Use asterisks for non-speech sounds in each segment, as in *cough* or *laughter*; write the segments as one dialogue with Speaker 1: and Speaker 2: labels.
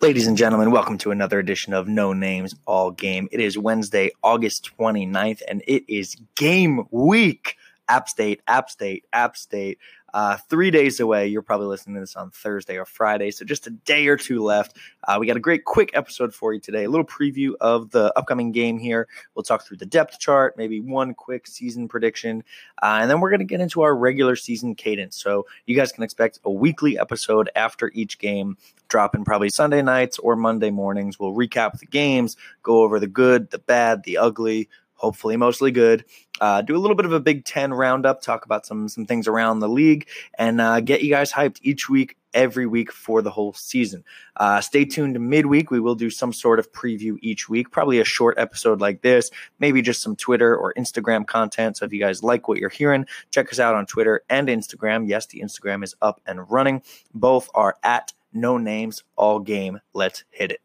Speaker 1: Ladies and gentlemen, welcome to another edition of No Names All Game. It is Wednesday, August 29th, and it is game week. App State, App State, App State. Uh, three days away. You're probably listening to this on Thursday or Friday, so just a day or two left. Uh, we got a great quick episode for you today. A little preview of the upcoming game here. We'll talk through the depth chart, maybe one quick season prediction, uh, and then we're going to get into our regular season cadence. So you guys can expect a weekly episode after each game, dropping probably Sunday nights or Monday mornings. We'll recap the games, go over the good, the bad, the ugly hopefully mostly good. Uh, do a little bit of a Big Ten roundup, talk about some some things around the league, and uh, get you guys hyped each week, every week for the whole season. Uh, stay tuned midweek. We will do some sort of preview each week, probably a short episode like this, maybe just some Twitter or Instagram content. So if you guys like what you're hearing, check us out on Twitter and Instagram. Yes, the Instagram is up and running. Both are at no names all game. Let's hit it.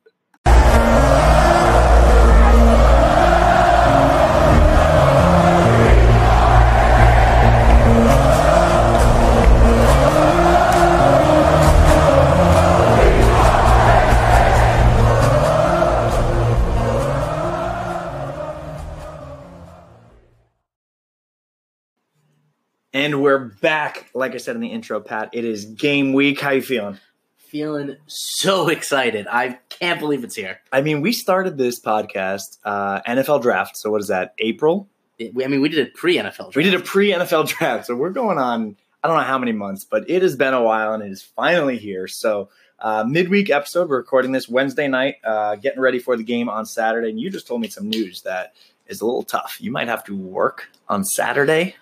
Speaker 1: And we're back. Like I said in the intro, Pat, it is game week. How you feeling?
Speaker 2: Feeling so excited. I can't believe it's here.
Speaker 1: I mean, we started this podcast uh, NFL draft. So what is that? April?
Speaker 2: It, I mean, we did a pre NFL. draft.
Speaker 1: We did a pre NFL draft. So we're going on. I don't know how many months, but it has been a while, and it is finally here. So uh, midweek episode. We're recording this Wednesday night, uh, getting ready for the game on Saturday. And you just told me some news that is a little tough. You might have to work on Saturday.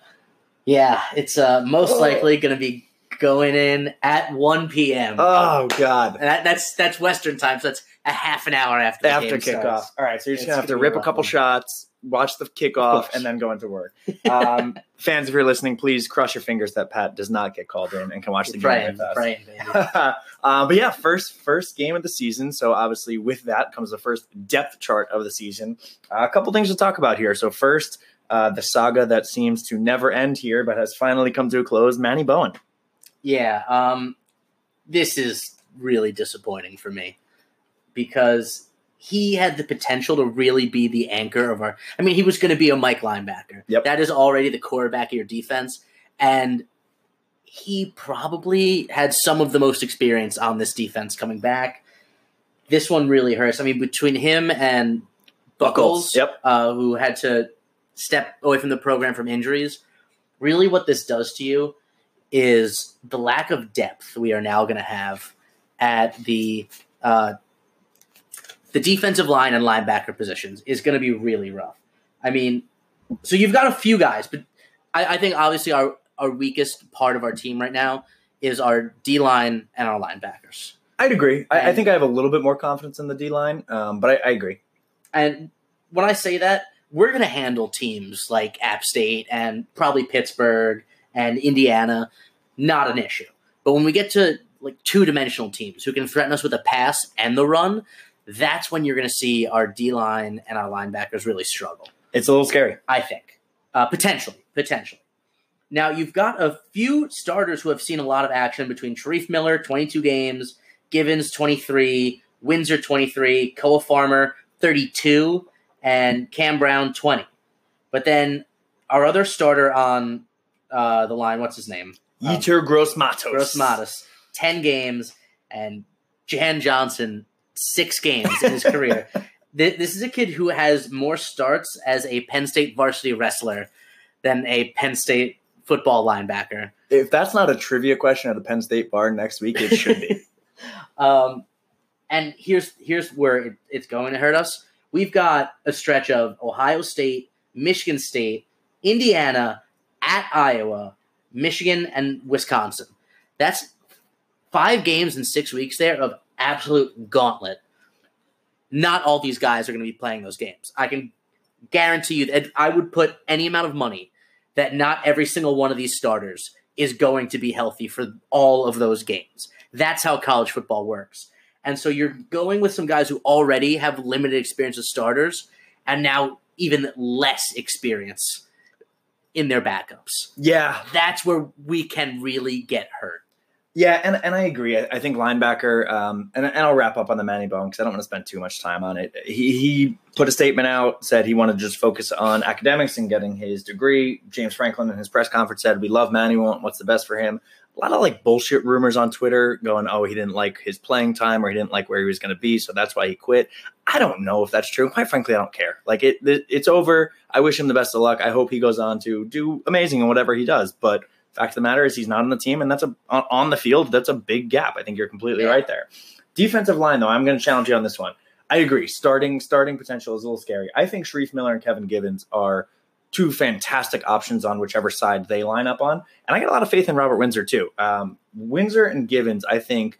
Speaker 2: Yeah, it's uh, most
Speaker 1: Oh.
Speaker 2: likely going to be going in at 1 p.m.
Speaker 1: Oh God!
Speaker 2: And that, that's that's Western time, so that's a half an hour after the
Speaker 1: after kickoff.
Speaker 2: starts.
Speaker 1: All right, so you're just
Speaker 2: It's
Speaker 1: gonna have to
Speaker 2: gonna be a
Speaker 1: rip a couple shots, watch the
Speaker 2: Of
Speaker 1: kickoff, and then go into work. Um, *laughs* fans, if you're listening, please cross your fingers that Pat does not get called in and can watch the game
Speaker 2: Praying,
Speaker 1: with us.
Speaker 2: praying, baby. *laughs*
Speaker 1: uh, but yeah, first first game of the season. So obviously, with that comes the first depth chart of the season. Uh, a couple things to talk about here. So first, uh, the saga that seems to never end here, but has finally come to a close. Manny Bowen.
Speaker 2: Yeah, um, this is really disappointing for me because he had the potential to really be the anchor of our. I mean, he was going to be a Mike linebacker.
Speaker 1: Yep.
Speaker 2: That is already the quarterback of your defense, and he probably had some of the most experience on this defense coming back. This one really hurts. I mean, between him and Buckles,
Speaker 1: Yep.
Speaker 2: uh, who had to step away from the program from injuries. Really, what this does to you is the lack of depth we are now going to have at the uh, the defensive line and linebacker positions is going to be really rough. I mean, so you've got a few guys, but I, I think obviously our our weakest part of our team right now is our D line and our linebackers.
Speaker 1: I'd agree. I, I think I have a little bit more confidence in the D line, um, but I, I agree.
Speaker 2: And when I say that, we're going to handle teams like App State and probably Pittsburgh and Indiana, not an issue. But when we get to like two dimensional teams who can threaten us with a pass and the run, that's when you're going to see our D line and our linebackers really struggle.
Speaker 1: It's a little scary.
Speaker 2: I think. Uh, potentially. Potentially. Now, you've got a few starters who have seen a lot of action between Shareef Miller, 22 games, Givens, 23, Windsor, 23, Koa Farmer, 32, and Cam Brown, 20. But then our other starter on uh, the line, what's his name? Um,
Speaker 1: Yetur Gross Matos.
Speaker 2: Gross Matos, 10 games, and Jan Johnson, six games in his career. *laughs* Th- This is a kid who has more starts as a Penn State varsity wrestler than a Penn State football linebacker.
Speaker 1: If that's not a trivia question at the Penn State bar next week, it should be. *laughs*
Speaker 2: Um, and here's here's where it, it's going to hurt us. We've got a stretch of Ohio State, Michigan State, Indiana, at Iowa, Michigan, and Wisconsin. That's five games in six weeks there of absolute gauntlet. Not all these guys are going to be playing those games. I can guarantee you that I would put any amount of money that not every single one of these starters is going to be healthy for all of those games. That's how college football works. And so you're going with some guys who already have limited experience as starters and now even less experience in their backups.
Speaker 1: yeah,
Speaker 2: That's where we can really get hurt.
Speaker 1: Yeah, and, and I agree. I, I think linebacker, um, and, and I'll wrap up on the Manny Bowen because I don't want to spend too much time on it. He, he put a statement out, said he wanted to just focus on academics and getting his degree. James Franklin in his press conference said, We love Manny, we want what's the best for him. A lot of like bullshit rumors on Twitter going, Oh, he didn't like his playing time or he didn't like where he was going to be. So that's why he quit. I don't know if that's true. Quite frankly, I don't care. Like it, it's over. I wish him the best of luck. I hope he goes on to do amazing in whatever he does. But Fact of the matter is, he's not on the team, and that's a on, on the field. That's a big gap. I think you're completely yeah. right there. Defensive line, though, I'm going to challenge you on this one. I agree. Starting starting potential is a little scary. I think Shareef Miller and Kevin Givens are two fantastic options on whichever side they line up on, and I got a lot of faith in Robert Windsor too. Um, Windsor and Givens, I think.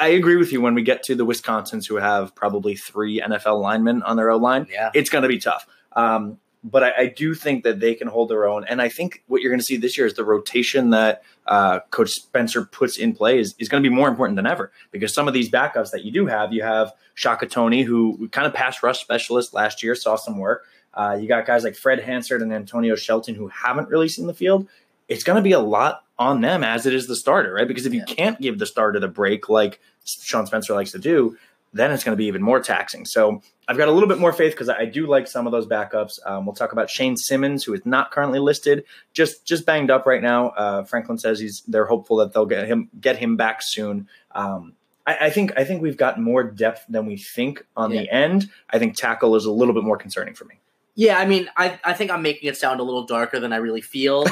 Speaker 1: I agree with you when we get to the Wisconsins who have probably three NFL linemen on their O line.
Speaker 2: Yeah.
Speaker 1: It's going to be tough. Um, but I, I, do think that they can hold their own. And I think what you're going to see this year is the rotation that uh, Coach Spencer puts in play is, is going to be more important than ever because some of these backups that you do have, you have Shaka Toney, who kind of pass rush specialist last year, saw some work. Uh, you got guys like Fred Hansard and Antonio Shelton who haven't really seen the field. It's going to be a lot on them as it is the starter, right? Because if you yeah. can't give the starter the break like Sean Spencer likes to do, then it's going to be even more taxing. So I've got a little bit more faith because I do like some of those backups. Um, we'll talk about Shane Simmons, who is not currently listed, just just banged up right now. Uh, Franklin says he's they're hopeful that they'll get him get him back soon. Um, I, I, think I think we've got more depth than we think on yeah. the end. I think tackle is a little bit more concerning for me.
Speaker 2: Yeah, I mean, I, I think I'm making it sound a little darker than I really feel.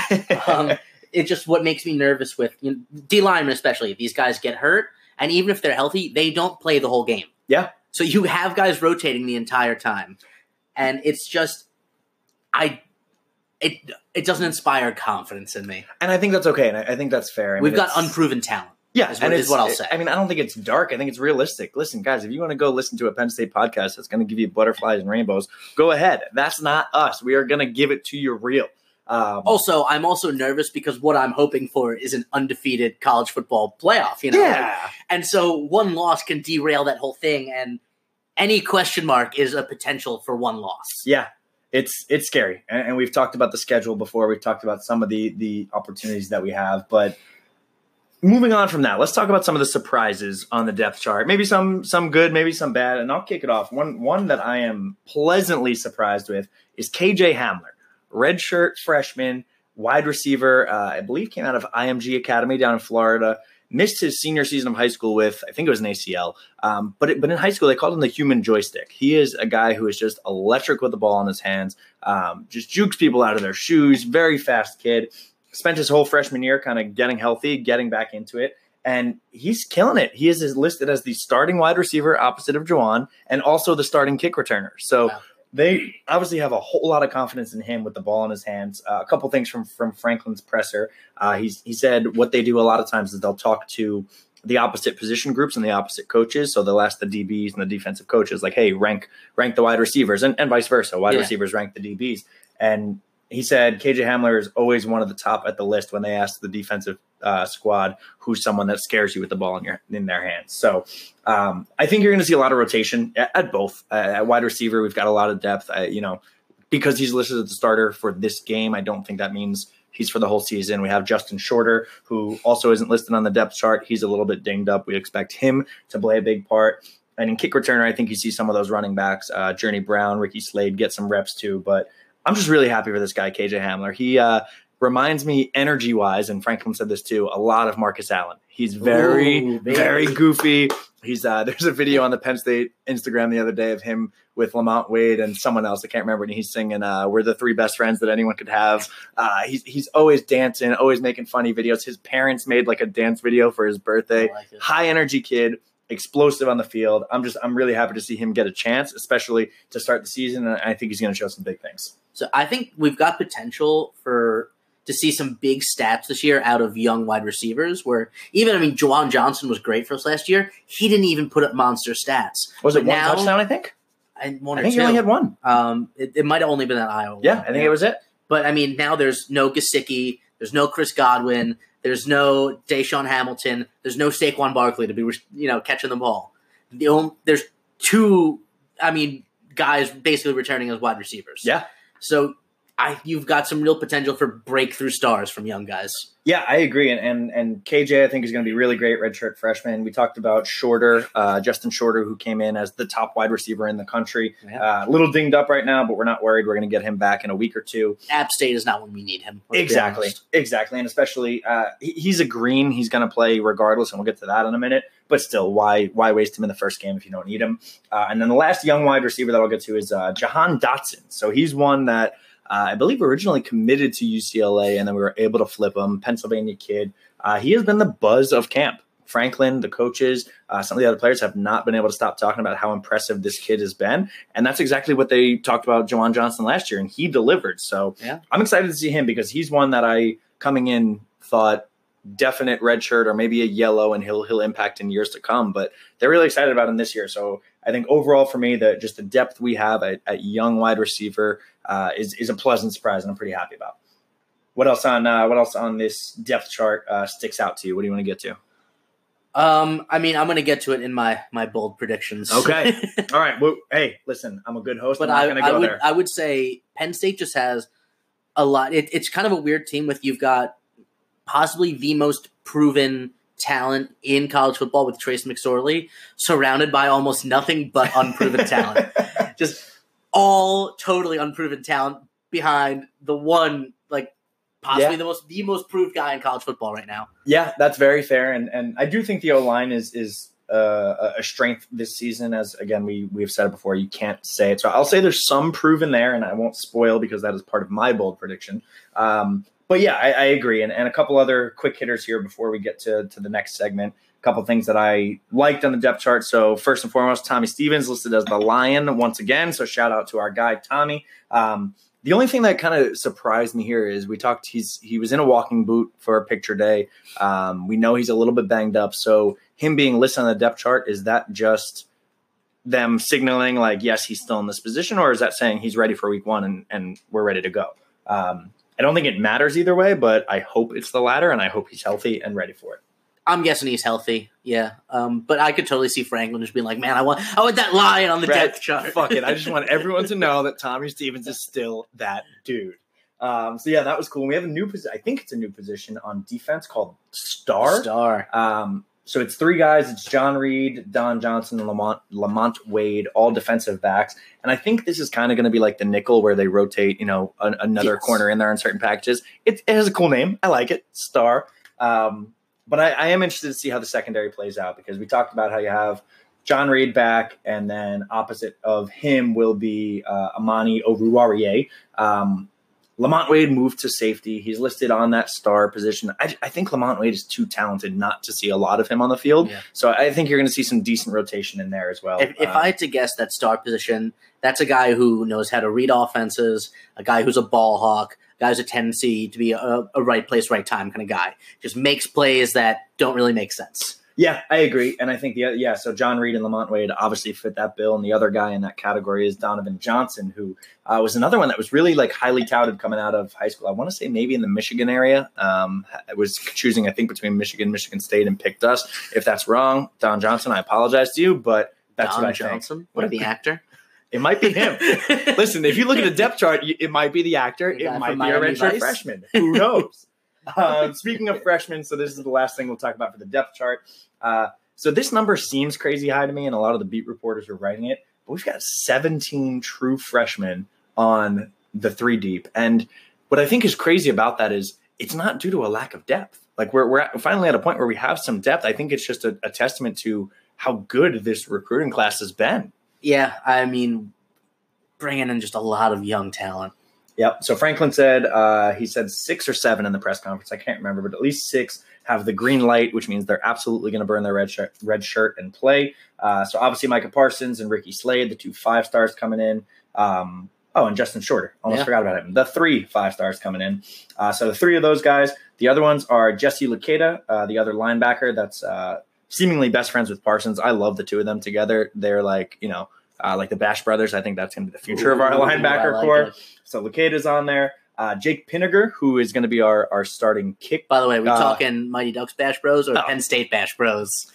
Speaker 2: um, *laughs* it's just what makes me nervous with you know, D linemen, especially. These guys get hurt, and even if they're healthy, they don't play the whole game.
Speaker 1: Yeah.
Speaker 2: So you have guys rotating the entire time. And it's just I it it doesn't inspire confidence in me.
Speaker 1: And I think that's okay. And I, I think that's fair. I
Speaker 2: We've got unproven talent.
Speaker 1: Yeah,
Speaker 2: is what, is what I'll say.
Speaker 1: I mean, I don't think it's dark. I think it's realistic. Listen, guys, if you want to go listen to a Penn State podcast that's going to give you butterflies and rainbows, go ahead. That's not us. We are going to give it to you real.
Speaker 2: Um, also, I'm also nervous because what I'm hoping for is an undefeated college football playoff. You know,
Speaker 1: yeah.
Speaker 2: and so one loss can derail that whole thing, and any question mark is a potential for one loss.
Speaker 1: Yeah, it's it's scary, and, and we've talked about the schedule before. We've talked about some of the the opportunities that we have, but moving on from that, let's talk about some of the surprises on the depth chart. Maybe some some good, maybe some bad, and I'll kick it off. One one that I am pleasantly surprised with is KJ Hamler redshirt freshman, wide receiver. Uh, I believe came out of IMG Academy down in Florida. Missed his senior season of high school with I think it was an ACL. Um, but it, but in high school they called him the human joystick. He is a guy who is just electric with the ball in his hands. Um, just jukes people out of their shoes. Very fast kid. Spent his whole freshman year kind of getting healthy, getting back into it and he's killing it. He is listed as the starting wide receiver opposite of Juwan and also the starting kick returner. So wow they obviously have a whole lot of confidence in him with the ball in his hands. Uh, a couple things from from Franklin's presser. Uh, he's he said what they do a lot of times is they'll talk to the opposite position groups and the opposite coaches. So they'll ask the DBs and the defensive coaches, like, "Hey, rank rank the wide receivers," and, and vice versa. Wide yeah. receivers rank the DBs, and he said KJ Hamler is always one of the top at the list when they ask the defensive uh, squad who's someone that scares you with the ball in your in their hands. So um, I think you're going to see a lot of rotation at, at both. Uh, at wide receiver, we've got a lot of depth. You know, because he's listed as the starter for this game, I don't think that means he's for the whole season. We have Justin Shorter, who also isn't listed on the depth chart. He's a little bit dinged up. We expect him to play a big part. And in kick returner, I think you see some of those running backs, uh, Journey Brown, Ricky Slade, get some reps too. But I'm just really happy for this guy, KJ Hamler. He uh, reminds me energy wise, and Franklin said this too, a lot of Marcus Allen. He's very, Ooh, very goofy. He's uh, *laughs* there's a video on the Penn State Instagram the other day of him with Lamont Wade and someone else. I can't remember. And he's singing uh, "We're the three best friends that anyone could have." Uh, he's he's always dancing, always making funny videos. His parents made like a dance video for his birthday. Like High energy kid explosive on the field. I'm just I'm really happy to see him get a chance, especially to start the season. And I think he's going to show some big things.
Speaker 2: So I think we've got potential for to see some big stats this year out of young wide receivers. Where even I mean, Juwan Johnson was great for us last year. He didn't even put up monster stats.
Speaker 1: Was it one now, touchdown? I think.
Speaker 2: And one
Speaker 1: I think he only had one.
Speaker 2: Um, it, it might have only been that Iowa.
Speaker 1: Yeah, one. I think yeah. it was it.
Speaker 2: But I mean, now there's no Gesicki, there's no Chris Godwin, there's no DaeSean Hamilton, there's no Saquon Barkley to be you know catching the ball. The only, there's two. I mean, guys basically returning as wide receivers.
Speaker 1: Yeah.
Speaker 2: So I you've got some real potential for breakthrough stars from young guys.
Speaker 1: Yeah, I agree, and and, and KJ I think is going to be really great redshirt freshman. We talked about Shorter, uh, Justin Shorter, who came in as the top wide receiver in the country.
Speaker 2: Yeah.
Speaker 1: Uh, a little dinged up right now, but we're not worried. We're going to get him back in a week or two.
Speaker 2: App State is not when we need him.
Speaker 1: Exactly, exactly, and especially uh, he- he's a green. He's going to play regardless, and we'll get to that in a minute. But still, why why waste him in the first game if you don't need him? Uh, and then the last young wide receiver that I'll get to is uh, Jahan Dotson. So he's one that uh, I believe originally committed to UCLA, and then we were able to flip him. Pennsylvania kid. Uh, he has been the buzz of camp. Franklin, the coaches, uh, some of the other players have not been able to stop talking about how impressive this kid has been, and that's exactly what they talked about Juwan Johnson last year, and he delivered. So
Speaker 2: Yeah.
Speaker 1: I'm excited to see him because he's one that I coming in thought definite red shirt or maybe a yellow, and he'll he'll impact in years to come. But they're really excited about him this year. So I think overall for me, the just the depth we have at, at young wide receiver uh, is is a pleasant surprise, and I'm pretty happy about. What else on uh, what else on this depth chart uh, sticks out to you? What do you want to get to?
Speaker 2: Um, I mean, I'm going to get to it in my my bold predictions.
Speaker 1: Okay. *laughs* All right. Well, hey, listen, I'm a good host.
Speaker 2: but
Speaker 1: I'm not going to
Speaker 2: I
Speaker 1: go
Speaker 2: would
Speaker 1: there.
Speaker 2: I would say Penn State just has a lot. It, it's kind of a weird team with you've got possibly the most proven talent in college football with Trace McSorley, surrounded by almost nothing but unproven talent. *laughs* Just all totally unproven talent behind the one like possibly
Speaker 1: Yeah.
Speaker 2: the most the most proved guy in college football right now.
Speaker 1: Yeah, that's very fair, and and I do think the O line is is uh, a strength this season. As again, we we've said it before, you can't say it. So I'll say there's some proven there, and I won't spoil because that is part of my bold prediction. Um, but yeah, I, I agree, and, and a couple other quick hitters here before we get to to the next segment. Couple things that I liked on the depth chart. So first and foremost, Tommy Stevens listed as the Lion once again. So shout out to our guy Tommy. Um, the only thing that kind of surprised me here is we talked. He's he was in a walking boot for a picture day. Um, we know he's a little bit banged up. So him being listed on the depth chart is that just them signaling like yes he's still in this position, or is that saying he's ready for week one and and we're ready to go? Um, I don't think it matters either way, but I hope it's the latter, and I hope he's healthy and ready for it.
Speaker 2: I'm guessing he's healthy, yeah. Um, but I could totally see Franklin just being like, "Man, I want, I want that lion on the
Speaker 1: Right.
Speaker 2: depth chart."
Speaker 1: Fuck it. I just want *laughs* everyone to know that Tommy Stevens is still that dude. Um, so yeah, that was cool. We have a new position. I think it's a new position on defense called Star.
Speaker 2: Star.
Speaker 1: Um, so it's three guys. It's John Reid, Don Johnson, and Lamont, Lamont Wade, all defensive backs. And I think this is kind of going to be like the nickel where they rotate, you know, an, another
Speaker 2: Yes.
Speaker 1: corner in there in certain packages. It, it has a cool name. I like it. Star. Um, but I, I am interested to see how the secondary plays out because we talked about how you have John Reid back, and then opposite of him will be uh, Amani Oruwariye. Um, Lamont Wade moved to safety. He's listed on that star position. I, I think Lamont Wade is too talented not to see a lot of him on the field.
Speaker 2: Yeah.
Speaker 1: So I think you're going to see some decent rotation in there as well.
Speaker 2: If, if
Speaker 1: Um,
Speaker 2: I had to guess that star position, that's a guy who knows how to read offenses, a guy who's a ball hawk, a guy who's a tendency to be a, a right place, right time kind of guy. Just makes plays that don't really make sense.
Speaker 1: Yeah, I agree, and I think the yeah. So John Reid and Lamont Wade obviously fit that bill, and the other guy in that category is Donovan Johnson, who uh, was another one that was really like highly touted coming out of high school. I want to say maybe in the Michigan area. Um, I was choosing, I think, between Michigan, Michigan State, and picked us. If that's wrong, Don Johnson, I apologize to you, but that's
Speaker 2: Don
Speaker 1: what I think.
Speaker 2: Johnson, what the actor?
Speaker 1: It might be him. *laughs* Listen, if you look at the depth chart, it might be the actor.
Speaker 2: The
Speaker 1: It might be a redshirt freshman. Who knows? *laughs* um, speaking of freshmen, so this is the last thing we'll talk about for the depth chart. Uh, so this number seems crazy high to me, and a lot of the beat reporters are writing it. But we've got 17 true freshmen on the three deep, and what I think is crazy about that is it's not due to a lack of depth. Like we're we're finally at a point where we have some depth. I think it's just a, a testament to how good this recruiting class has been.
Speaker 2: Yeah, I mean, bringing in just a lot of young talent.
Speaker 1: Yep. So Franklin said uh, he said six or seven in the press conference. I can't remember, but at least six have the green light, which means they're absolutely going to burn their red shirt, red shirt and play. Uh, so obviously Micah Parsons and Ricky Slade, the two five stars coming in. Um, oh, and Justin Shorter. Almost
Speaker 2: Yeah.
Speaker 1: forgot about him. The three five stars coming in. Uh, so the three of those guys. The other ones are Jesse Luketa, uh, the other linebacker that's uh, seemingly best friends with Parsons. I love the two of them together. They're like you know. Uh, like the Bash brothers, I think that's going to be the future of our linebacker
Speaker 2: like
Speaker 1: core.
Speaker 2: it.
Speaker 1: So Luketa's on there. Uh, Jake Pinegar, who is going to be our, our starting kick.
Speaker 2: By the way, we
Speaker 1: Uh,
Speaker 2: talking Mighty Ducks Bash Bros or
Speaker 1: Oh.
Speaker 2: Penn State Bash Bros?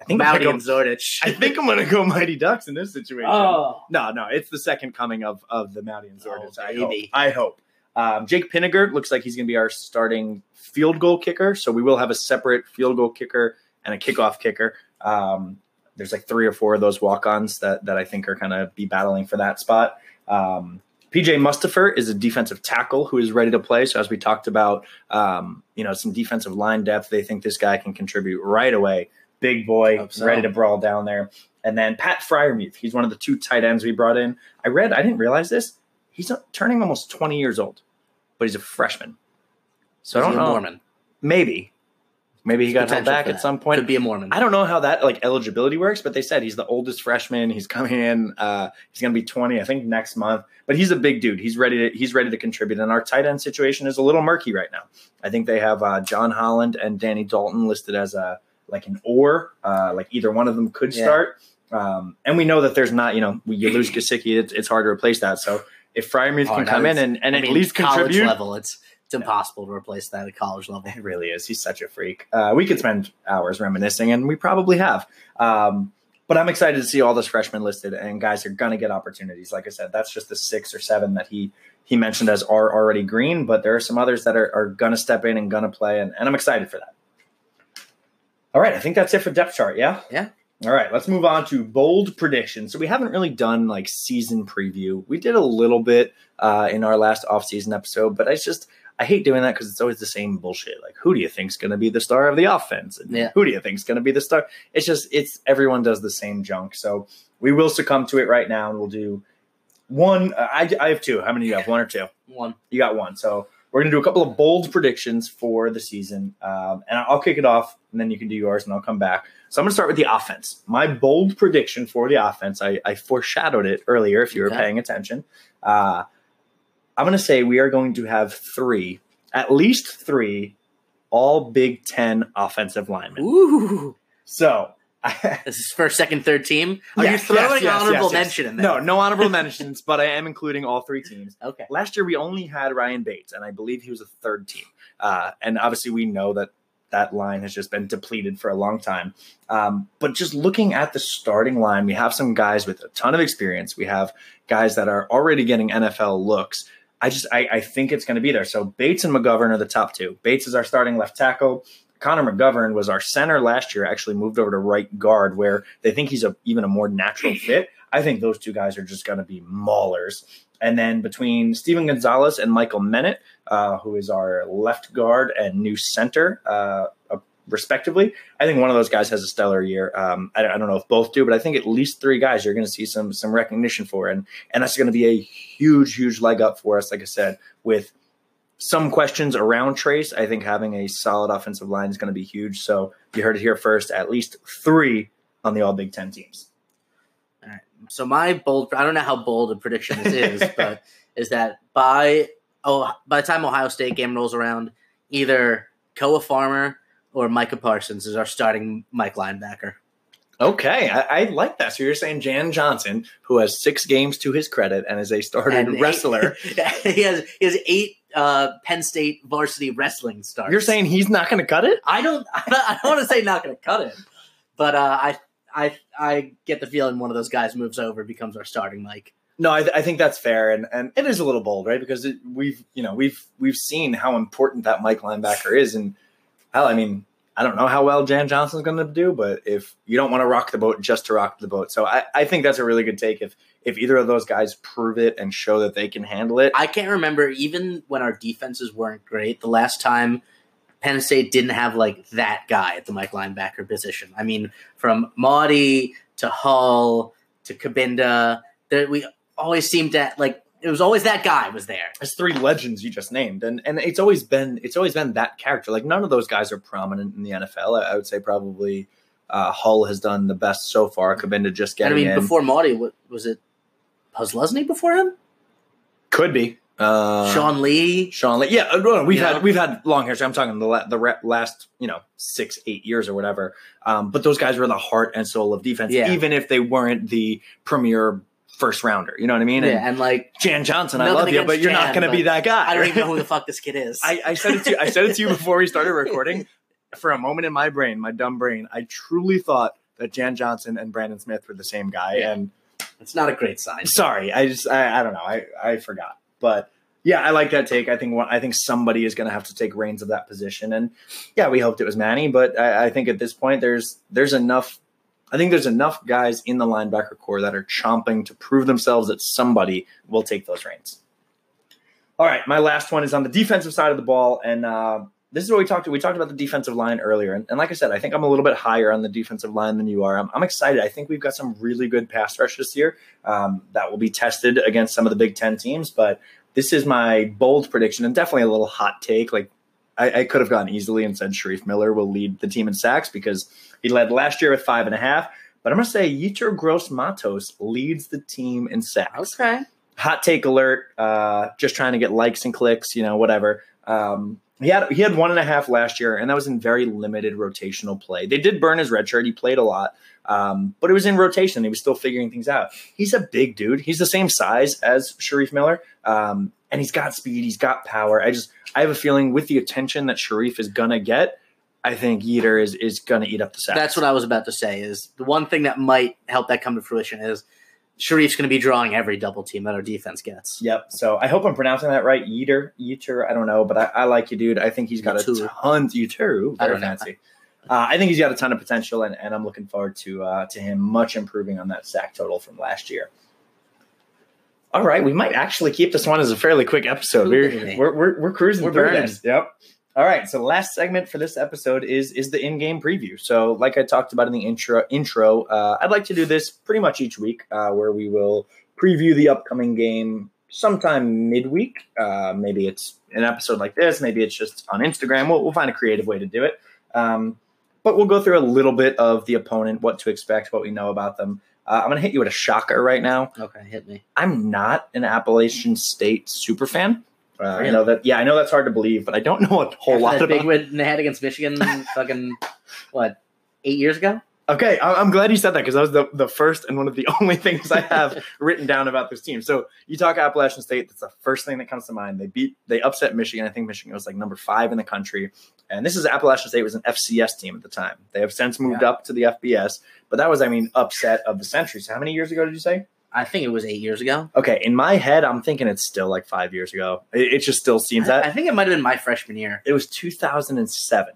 Speaker 1: I think
Speaker 2: Mauti
Speaker 1: gonna
Speaker 2: and
Speaker 1: go,
Speaker 2: Zordich.
Speaker 1: I think I'm going to go Mighty Ducks in this situation.
Speaker 2: oh,
Speaker 1: No, no, it's the second coming of of the Mauti and
Speaker 2: Oh,
Speaker 1: Zordich. I hope. I hope. Um, Jake Pinegar looks like he's going to be our starting field goal kicker. So we will have a separate field goal kicker and a kickoff kicker. Um, there's like three or four of those walk-ons that that I think are kind of be battling for that spot. Um, PJ Mustipher is a defensive tackle who is ready to play. So as we talked about, um, you know, some defensive line depth, they think this guy can contribute right away. Big boy,
Speaker 2: so.
Speaker 1: ready to brawl down there. And then Pat Freiermuth, he's one of the two tight ends we brought in. I read, I didn't realize this. He's turning almost 20 years old, but he's a freshman. So
Speaker 2: Is
Speaker 1: I don't know.
Speaker 2: Mormon.
Speaker 1: Maybe. Maybe he got held back at some point.
Speaker 2: Could be a Mormon.
Speaker 1: I don't know how that like eligibility works, but they said he's the oldest freshman. He's coming in. Uh, he's going to be 20, I think, next month. But he's a big dude. He's ready to he's ready to contribute. And our tight end situation is a little murky right now. I think they have uh, John Holland and Danny Dalton listed as a like an or, uh, like either one of them could
Speaker 2: Yeah.
Speaker 1: start. Um, and we know that there's not, you know, you lose Gesicki, it's, it's hard to replace that. So if Freiermuth
Speaker 2: Oh,
Speaker 1: can come in and, and
Speaker 2: I
Speaker 1: at
Speaker 2: mean,
Speaker 1: least contribute,
Speaker 2: level. It's it's impossible to replace that at college level.
Speaker 1: it really is. He's such a freak. Uh, we could spend hours reminiscing, and we probably have. Um, but I'm excited to see all those freshmen listed, and guys are going to get opportunities. Like I said, that's just the six or seven that he he mentioned as are already green, but there are some others that are, are going to step in and going to play, and, and I'm excited for that. All right, I think that's it for depth chart. Yeah.
Speaker 2: Yeah.
Speaker 1: All right, let's move on to bold predictions. So we haven't really done like season preview. We did a little bit uh, in our last offseason episode, but I just I hate doing that because it's always the same bullshit. Like, who do you think's going to be the star of the offense? And
Speaker 2: Yeah.
Speaker 1: Who do you think's going to be the star? It's just it's everyone does the same junk. So we will succumb to it right now, and we'll do one. uh, I I have two. How many do you have? One or two?
Speaker 2: One.
Speaker 1: You got one. So we're going to do a couple of bold predictions for the season. Um, and I'll kick it off, and then you can do yours, and I'll come back. So I'm going to start with the offense. My bold prediction for the offense, I, I foreshadowed it earlier if you were
Speaker 2: Okay.
Speaker 1: paying attention. Uh, I'm going to say we are going to have three, at least three, all Big Ten offensive linemen.
Speaker 2: Ooh.
Speaker 1: So. *laughs*
Speaker 2: This is first, second, third team. Are
Speaker 1: Yes,
Speaker 2: you throwing
Speaker 1: yes, yes,
Speaker 2: honorable mention in there?
Speaker 1: No, no honorable mentions, but I am including all three teams.
Speaker 2: Okay.
Speaker 1: Last year we only had Ryan Bates, and I believe he was a third team. Uh, and obviously we know that that line has just been depleted for a long time. Um, but just looking at the starting line, we have some guys with a ton of experience. We have guys that are already getting NFL looks. I just I, I think it's going to be there. So Bates and McGovern are the top two. Bates is our starting left tackle. Connor McGovern was our center last year. Actually moved over to right guard, where they think he's a even a more natural *clears throat* fit. I think those two guys are just going to be maulers. And then between Steven Gonzalez and Michael Menet, uh, who is our left guard and new center, uh, respectively, I think one of those guys has a stellar year. Um, I, I don't know if both do, but I think at least three guys you're going to see some some recognition for, and and that's going to be a huge huge leg up for us. Like I said, with some questions around Trace, I think having a solid offensive line is going to be huge. So you heard it here first. At least three on the All Big Ten teams. All right.
Speaker 2: So my bold, I don't know how bold a prediction this is, *laughs* but is that by oh by the time Ohio State game rolls around, either Koa Farmer or Micah Parsons is our starting Mike linebacker.
Speaker 1: Okay, I, I like that. So you're saying Jan Johnson, who has six games to his credit and is a started
Speaker 2: And *laughs*
Speaker 1: wrestler, *laughs*
Speaker 2: he has he has eight uh, Penn State varsity wrestling starts.
Speaker 1: you're saying he's not going to cut it?
Speaker 2: I don't *laughs* I don't, don't want to say not going to cut it, but uh, I I I get the feeling one of those guys moves over becomes our starting Mike.
Speaker 1: No, I, I think that's fair, and, and it is a little bold, right? Because it, we've you know we've we've seen how important that Mike linebacker is, and hell, I mean, I don't know how well Jan Johnson's going to do, but if you don't want to rock the boat just to rock the boat, so I, I think that's a really good take. If if either of those guys prove it and show that they can handle it,
Speaker 2: I can't remember even when our defenses weren't great. The last time Penn State didn't have like that guy at the Mike linebacker position. I mean, from Mauti to Hull to Cabinda, that we always seemed to like. It was always that guy was there.
Speaker 1: It's three legends you just named, and and it's always been it's always been that character. Like none of those guys are prominent in the NFL. I, I would say probably uh, Hull has done the best so far. Cabinda just getting.
Speaker 2: And I mean,
Speaker 1: in.
Speaker 2: before Mauti, what was it? Posluszny before him?
Speaker 1: could be uh,
Speaker 2: Sean Lee.
Speaker 1: Sean Lee. Yeah, we've
Speaker 2: You
Speaker 1: had
Speaker 2: know?
Speaker 1: we've had long history. I'm talking the la- the re- last you know six eight years or whatever. Um, but those guys were the heart and soul of defense,
Speaker 2: Yeah.
Speaker 1: even if they weren't the premier first rounder. You know what I mean? And
Speaker 2: Yeah, and like
Speaker 1: Jan Johnson, I love you, but you're not going to be that guy.
Speaker 2: I don't even know who the *laughs* fuck this kid is.
Speaker 1: I, I said it to you, I said it to you before we started *laughs* recording. For a moment in my brain, my dumb brain, I truly thought that Jan Johnson and Brandon Smith were the same guy.
Speaker 2: Yeah.
Speaker 1: And
Speaker 2: it's not a great sign.
Speaker 1: sorry, I just I, I don't know, I I forgot. But Yeah, I like that take. I think I think somebody is going to have to take reins of that position, and yeah, we hoped it was Manny, but I, I think at this point there's there's enough. I think there's enough guys in the linebacker core that are chomping to prove themselves that somebody will take those reins. All right, my last one is on the defensive side of the ball, and uh, this is what we talked. We talked about the defensive line earlier, and, and, like I said, I think I'm a little bit higher on the defensive line than you are. I'm, I'm excited. I think we've got some really good pass rush this year um, that will be tested against some of the Big Ten teams. But this is my bold prediction, and definitely a little hot take. Like I, I could have gone easily and said Shareef Miller will lead the team in sacks because he led last year with five and a half. But I'm going to say Yetur Gross Matos leads the team in sacks.
Speaker 2: Okay.
Speaker 1: Hot take alert. Uh, just trying to get likes and clicks, you know, whatever. Um, he had he had one and a half last year, and that was in very limited rotational play. They did burn his red shirt; he played a lot, um, but it was in rotation. He was still figuring things out. He's a big dude. He's the same size as Shareef Miller, um, and he's got speed. He's got power. I just I have a feeling with the attention that Shareef is gonna get, I think Yetur is is gonna eat up the sack.
Speaker 2: That's what I was about to say. Is the one thing that might help that come to fruition is Shareef's going to be drawing every double team that our defense gets.
Speaker 1: Yep. So I hope I'm pronouncing that right. Yeter, Yeter. I don't know, but I, I like you, dude. I think he's got Yetur. a ton. Yetur, very fancy. Uh, I think he's got a ton of potential, and, and I'm looking forward to uh, to him much improving on that sack total from last year. All right, we might actually keep this one as a fairly quick episode. We're, we're, we're, we're cruising we're through burning. this. Yep. All right, so last segment for this episode is is the in-game preview. So, like I talked about in the intro, intro, uh, I'd like to do this pretty much each week, uh, where we will preview the upcoming game sometime midweek. Uh, maybe it's an episode like this, maybe it's just on Instagram. We'll, we'll find a creative way to do it. Um, but we'll go through a little bit of the opponent, what to expect, what we know about them. Uh, I'm going to hit you with a shocker right now.
Speaker 2: Okay, hit me.
Speaker 1: I'm not an Appalachian State super fan. Uh, really? I know that. Yeah, I know that's hard to believe, but I don't know a whole
Speaker 2: After
Speaker 1: lot
Speaker 2: that
Speaker 1: about.
Speaker 2: Big win they had against Michigan, *laughs* fucking what, eight years ago?
Speaker 1: Okay, I'm glad you said that because that was the, the first and one of the *laughs* only things I have *laughs* written down about this team. So you talk Appalachian State, that's the first thing that comes to mind. They beat, they upset Michigan. I think Michigan was like number five in the country, and this is Appalachian State was an FCS team at the time. They have since moved yeah. up to the FBS, but that was, I mean, upset of the century. So how many years ago did you say?
Speaker 2: I think it was eight years ago.
Speaker 1: Okay, in my head, I'm thinking it's still like five years ago. It, it just still seems I, that.
Speaker 2: I think it might have been my freshman year.
Speaker 1: It was 2007.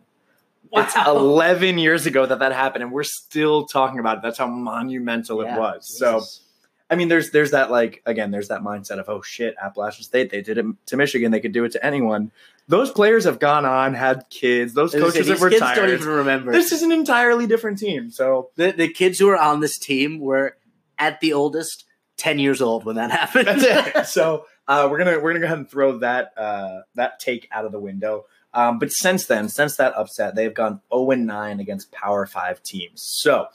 Speaker 1: Wow. It's 11 years ago that that happened, and we're still talking about it. That's how monumental yeah, it was. Jesus. So, I mean, there's there's that like again, there's that mindset of oh shit, Appalachian State, they did it to Michigan, they could do it to anyone. Those players have gone on, had kids. Those coaches have retired.
Speaker 2: don't even remember.
Speaker 1: This is an entirely different team. So
Speaker 2: the the kids who are on this team were at the oldest 10 years old when that *laughs* happened.
Speaker 1: That's it. So uh, we're gonna we're gonna go ahead and throw that uh, that take out of the window. Um, but since then, since that upset, they've gone 0 9 against Power Five teams. So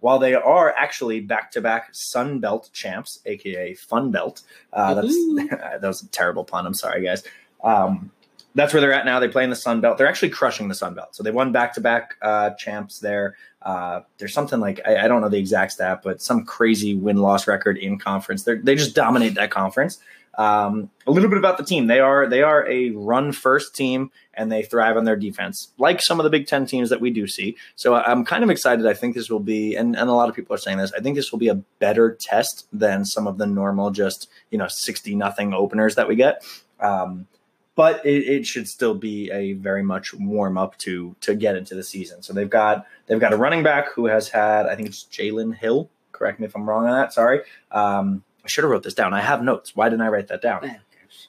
Speaker 1: while they are actually back to back Sun Belt champs, aka Fun Belt, uh, that's *laughs* that was a terrible pun. I'm sorry, guys. Um, that's where they're at now. They play in the Sun Belt. They're actually crushing the Sun Belt. So they won back to back champs there. Uh, there's something like I, I, don't know the exact stat, but some crazy win loss record in conference. They they just dominate that conference. Um, a little bit about the team. They are they are a run first team, and they thrive on their defense, like some of the Big Ten teams that we do see. So I'm kind of excited. I think this will be, and, and a lot of people are saying this. I think this will be a better test than some of the normal just you know sixty nothing openers that we get. Um, but it, it, should still be a very much warm up to to get into the season. So they've got they've got a running back who has had I think it's Jalen Hill. Correct me if I'm wrong on that. Sorry, um, I should have wrote this down. I have notes. Why didn't I write that down?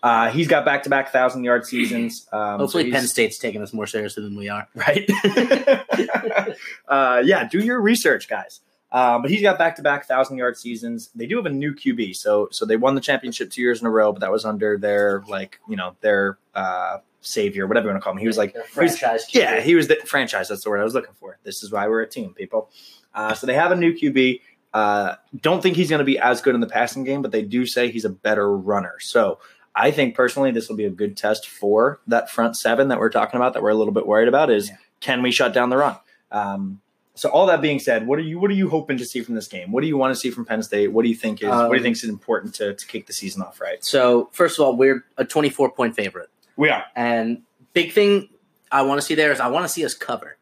Speaker 1: Uh, he's got back to back thousand yard seasons. *laughs*
Speaker 2: Um, Hopefully, so Penn State's taking us more seriously than we are.
Speaker 1: Right? *laughs* uh, yeah, do your research, guys. Um, but he's got back to back thousand yard seasons. They do have a new QB, so so they won the championship two years in a row, but that was under their like you know their uh, savior, whatever you want to call him. He was like
Speaker 2: franchise.
Speaker 1: He was, yeah, he was the franchise. That's the word I was looking for. This is why we're a team, people. Uh, so they have a new QB. Uh, don't think he's going to be as good in the passing game, but they do say he's a better runner. So I think personally, this will be a good test for that front seven that we're talking about. That we're a little bit worried about is yeah. can we shut down the run? Um, so all that being said, what are you what are you hoping to see from this game? What do you want to see from Penn State? What do you think is um, what do you um, think is important to, to kick the season off right?
Speaker 2: So first of all, we're a 24 point favorite.
Speaker 1: We are.
Speaker 2: And big thing I want to see there is I want to see us cover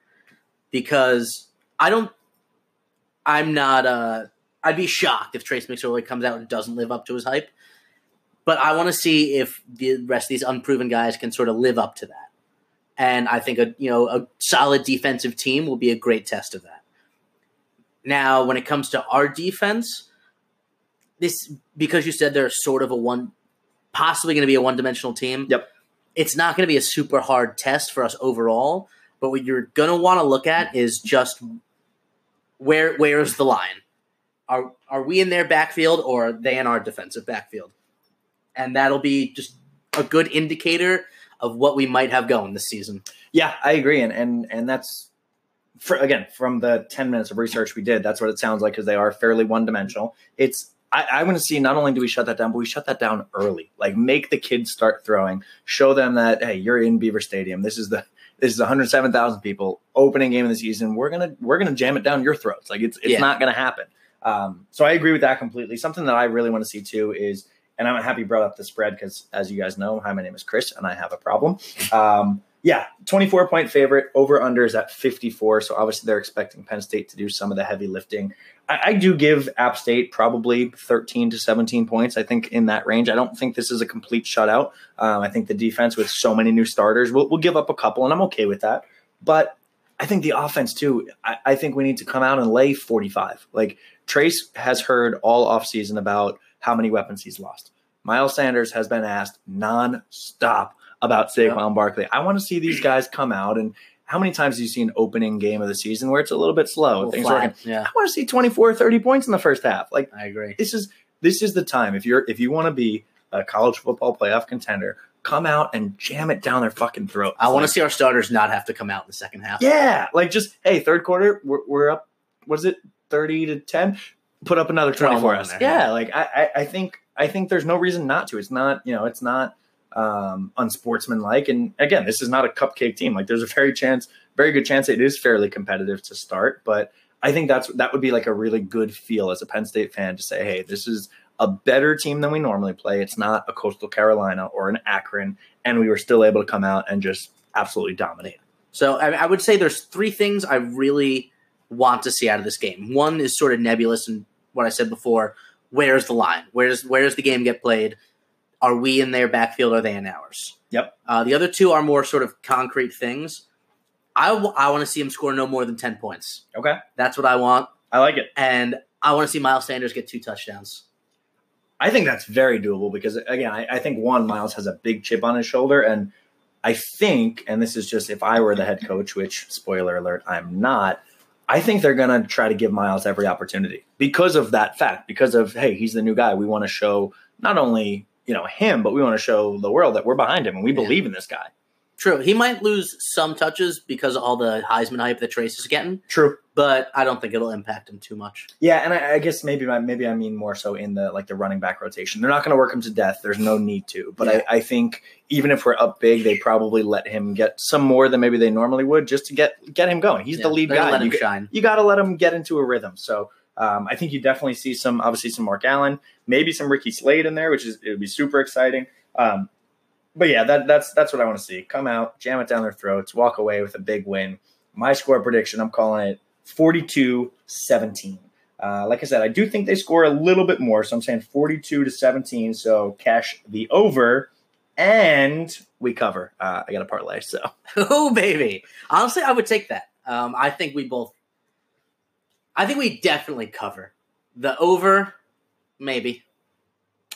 Speaker 2: because I don't I'm not uh I'd be shocked if Trace McSorley comes out and doesn't live up to his hype. but I want to see if the rest of these unproven guys can sort of live up to that. And I think a you know a solid defensive team will be a great test of that. Now, when it comes to our defense, this because you said they're sort of a one, possibly going to be a one dimensional team.
Speaker 1: Yep.
Speaker 2: It's not going to be a super hard test for us overall. But what you're going to want to look at is just where where's the line? Are are we in their backfield or are they in our defensive backfield? And that'll be just a good indicator of what we might have going this season.
Speaker 1: Yeah, I agree, and and and that's for, again from the ten minutes of research we did. That's what it sounds like because they are fairly one dimensional. It's I, I want to see not only do we shut that down, but we shut that down early. Like make the kids start throwing, show them that hey, you're in Beaver Stadium. This is the this is 107,000 people opening game of the season. We're gonna we're gonna jam it down your throats. Like it's it's
Speaker 2: Yeah.
Speaker 1: not gonna happen. Um, so I agree with that completely. Something that I really want to see too is, and I'm happy you brought up the spread because as you guys know, hi, my name is Chris and I have a problem. Um, yeah, 24 point favorite over under is at 54. So obviously they're expecting Penn State to do some of the heavy lifting. I, I do give App State probably 13 to 17 points. I think in that range. I don't think this is a complete shutout. Um, I think the defense with so many new starters will will give up a couple, and I'm okay with that. But I think the offense too. I, I think we need to come out and lay 45. Like Trace has heard all offseason about how many weapons he's lost. Miles Sanders has been asked nonstop about Saquon Barkley. I want to see these guys come out and how many times have you seen an opening game of the season where it's a little bit slow?
Speaker 2: Little
Speaker 1: Things
Speaker 2: flat.
Speaker 1: working.
Speaker 2: Yeah,
Speaker 1: I want to see 24, 30 points in the first half. Like
Speaker 2: I agree.
Speaker 1: this is this is the time if you're if you want to be a college football playoff contender, come out and jam it down their fucking throat.
Speaker 2: I want to see our starters not have to come out in the second half.
Speaker 1: yeah, like just hey, third quarter, we're, we're up. What is it, thirty to ten? Put up another twenty
Speaker 2: on
Speaker 1: us. Yeah,
Speaker 2: yeah.
Speaker 1: like I, I, I think I think there's no reason not to. It's not you know it's not um, unsportsmanlike. And again, this is not a cupcake team. Like there's a very chance, very good chance it is fairly competitive to start. But I think that's that would be like a really good feel as a Penn State fan to say, hey, this is a better team than we normally play. It's not a Coastal Carolina or an Akron, and we were still able to come out and just absolutely dominate.
Speaker 2: So I, I would say there's three things I really want to see out of this game. One is sort of nebulous, and what I said before. Where's the line? Where's where's the game get played? Are we in their backfield? Are they in ours?
Speaker 1: Yep.
Speaker 2: Uh, the other two are more sort of concrete things. I, w- I want to see him score no more than ten points.
Speaker 1: Okay,
Speaker 2: That's what I want,
Speaker 1: I like it.
Speaker 2: and I want to see Miles Sanders get two touchdowns.
Speaker 1: I think that's very doable because again, I, I think one Miles has a big chip on his shoulder, and I think, and this is just if I were the head coach, which spoiler alert, I'm not. I think they're gonna try to give Miles every opportunity because of that fact. Because of hey, he's the new guy. We want to show not only you know him, but we want to show the world that we're behind him and we believe in this guy.
Speaker 2: True, he might lose some touches because of all the Heisman hype that Trace is getting,
Speaker 1: True.
Speaker 2: But I don't think it'll impact him too much.
Speaker 1: Yeah, and I, I guess maybe I, maybe I mean more so in the like the running back rotation. They're not going to work him to death. There's no need to. But
Speaker 2: Yeah.
Speaker 1: I, I think even if we're up big, they probably let him get some more than maybe they normally would, just to get get him going. He's
Speaker 2: Yeah,
Speaker 1: the lead guy.
Speaker 2: Let
Speaker 1: You,
Speaker 2: him
Speaker 1: g-
Speaker 2: shine.
Speaker 1: you got to let him get into a rhythm. So um, I think you definitely see some, obviously some Mark Allen, maybe some Ricky Slade in there, which is it would be super exciting. Um, but yeah, that, that's that's what I want to see. Come out, jam it down their throats, walk away with a big win. My score prediction, I'm calling it 42-17. Uh, like I said, I do think they score a little bit more, so I'm saying 42 to 17. So cash the over, and we cover. Uh, I got a parlay, so *laughs*
Speaker 2: Oh baby! Honestly, I would take that. Um, I think we both. I think we definitely cover the over. Maybe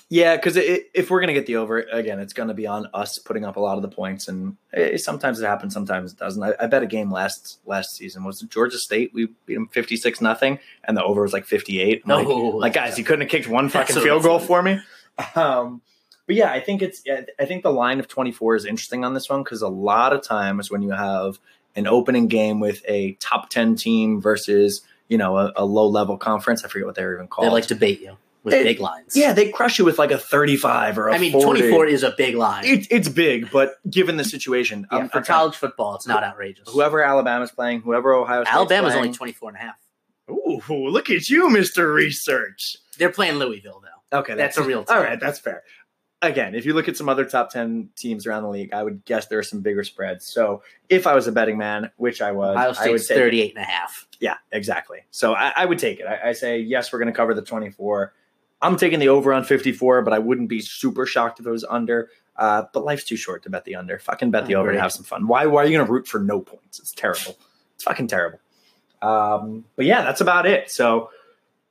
Speaker 1: Yeah, because if we're gonna get the over again, it's gonna be on us putting up a lot of the points, and eh, sometimes it happens, sometimes it doesn't. I, I bet a game last last season was Georgia State. We beat them fifty six nothing, and the over was like fifty eight.
Speaker 2: no.
Speaker 1: like, like guys, you couldn't have kicked one fucking field goal for me. Um, but yeah, I think it's I think the line of twenty four is interesting on this one because a lot of times when you have an opening game with a top ten team versus you know a, a low level conference, I forget what they're even called.
Speaker 2: they like to bait you with
Speaker 1: It-
Speaker 2: big lines.
Speaker 1: yeah, they crush you with like a thirty five or a
Speaker 2: I mean,
Speaker 1: 40.
Speaker 2: twenty four is a big line.
Speaker 1: It, it's big, but given the situation,
Speaker 2: Yeah,
Speaker 1: I'm-
Speaker 2: for college football, it's not outrageous.
Speaker 1: whoever Alabama's playing, whoever Ohio State's
Speaker 2: Alabama's
Speaker 1: playing,
Speaker 2: only 24 and a half.
Speaker 1: Ooh, look at you, Mister Research.
Speaker 2: They're playing Louisville though.
Speaker 1: Okay,
Speaker 2: That's a real team.
Speaker 1: All right, that's fair. Again, if you look at some other top ten teams around the league, I would guess there are some bigger spreads. So, if I was a betting man, which I was,
Speaker 2: Ohio
Speaker 1: I would
Speaker 2: State's
Speaker 1: take
Speaker 2: 38 and a half.
Speaker 1: Yeah, exactly. So I, I would take it. I, I say yes, we're going to cover the twenty-four. I'm taking the over on 54, but I wouldn't be super shocked if it was under. Uh, but life's too short to bet the under. Fucking bet the over and have some fun. Why? Why are you going to root for no points? It's terrible. It's fucking terrible. Um, but yeah, that's about it. So,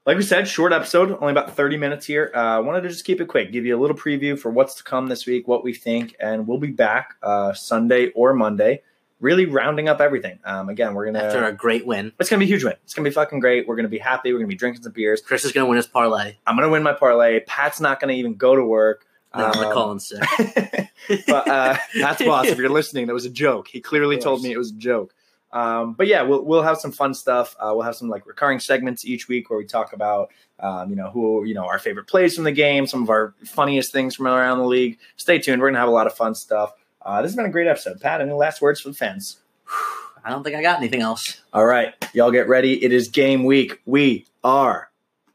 Speaker 1: like we said, short episode, only about 30 minutes here. Uh, I wanted to just keep it quick, give you a little preview for what's to come this week, what we think, and we'll be back uh, Sunday or Monday, really rounding up everything. Um, again, we're gonna
Speaker 2: After a great win,
Speaker 1: it's gonna be a huge win. It's gonna be fucking great. We're gonna be happy. We're gonna be drinking some beers.
Speaker 2: Chris is going to win his parlay.
Speaker 1: I'm gonna win my parlay. Pat's not gonna even go to work.
Speaker 2: No, I'm
Speaker 1: Um,
Speaker 2: not calling sick.
Speaker 1: but uh, that's boss. If you're listening, that was a joke. He clearly told me it was a joke. Um, but yeah, we'll we'll have some fun stuff. Uh, we'll have some like recurring segments each week where we talk about um, you know who you know our favorite plays from the game, some of our funniest things from around the league. Stay tuned. We're gonna have a lot of fun stuff. Uh, this has been a great episode. Pat, any last words for the fans? *sighs*
Speaker 2: I don't think I got anything else.
Speaker 1: All right, y'all get ready. It is game week. We are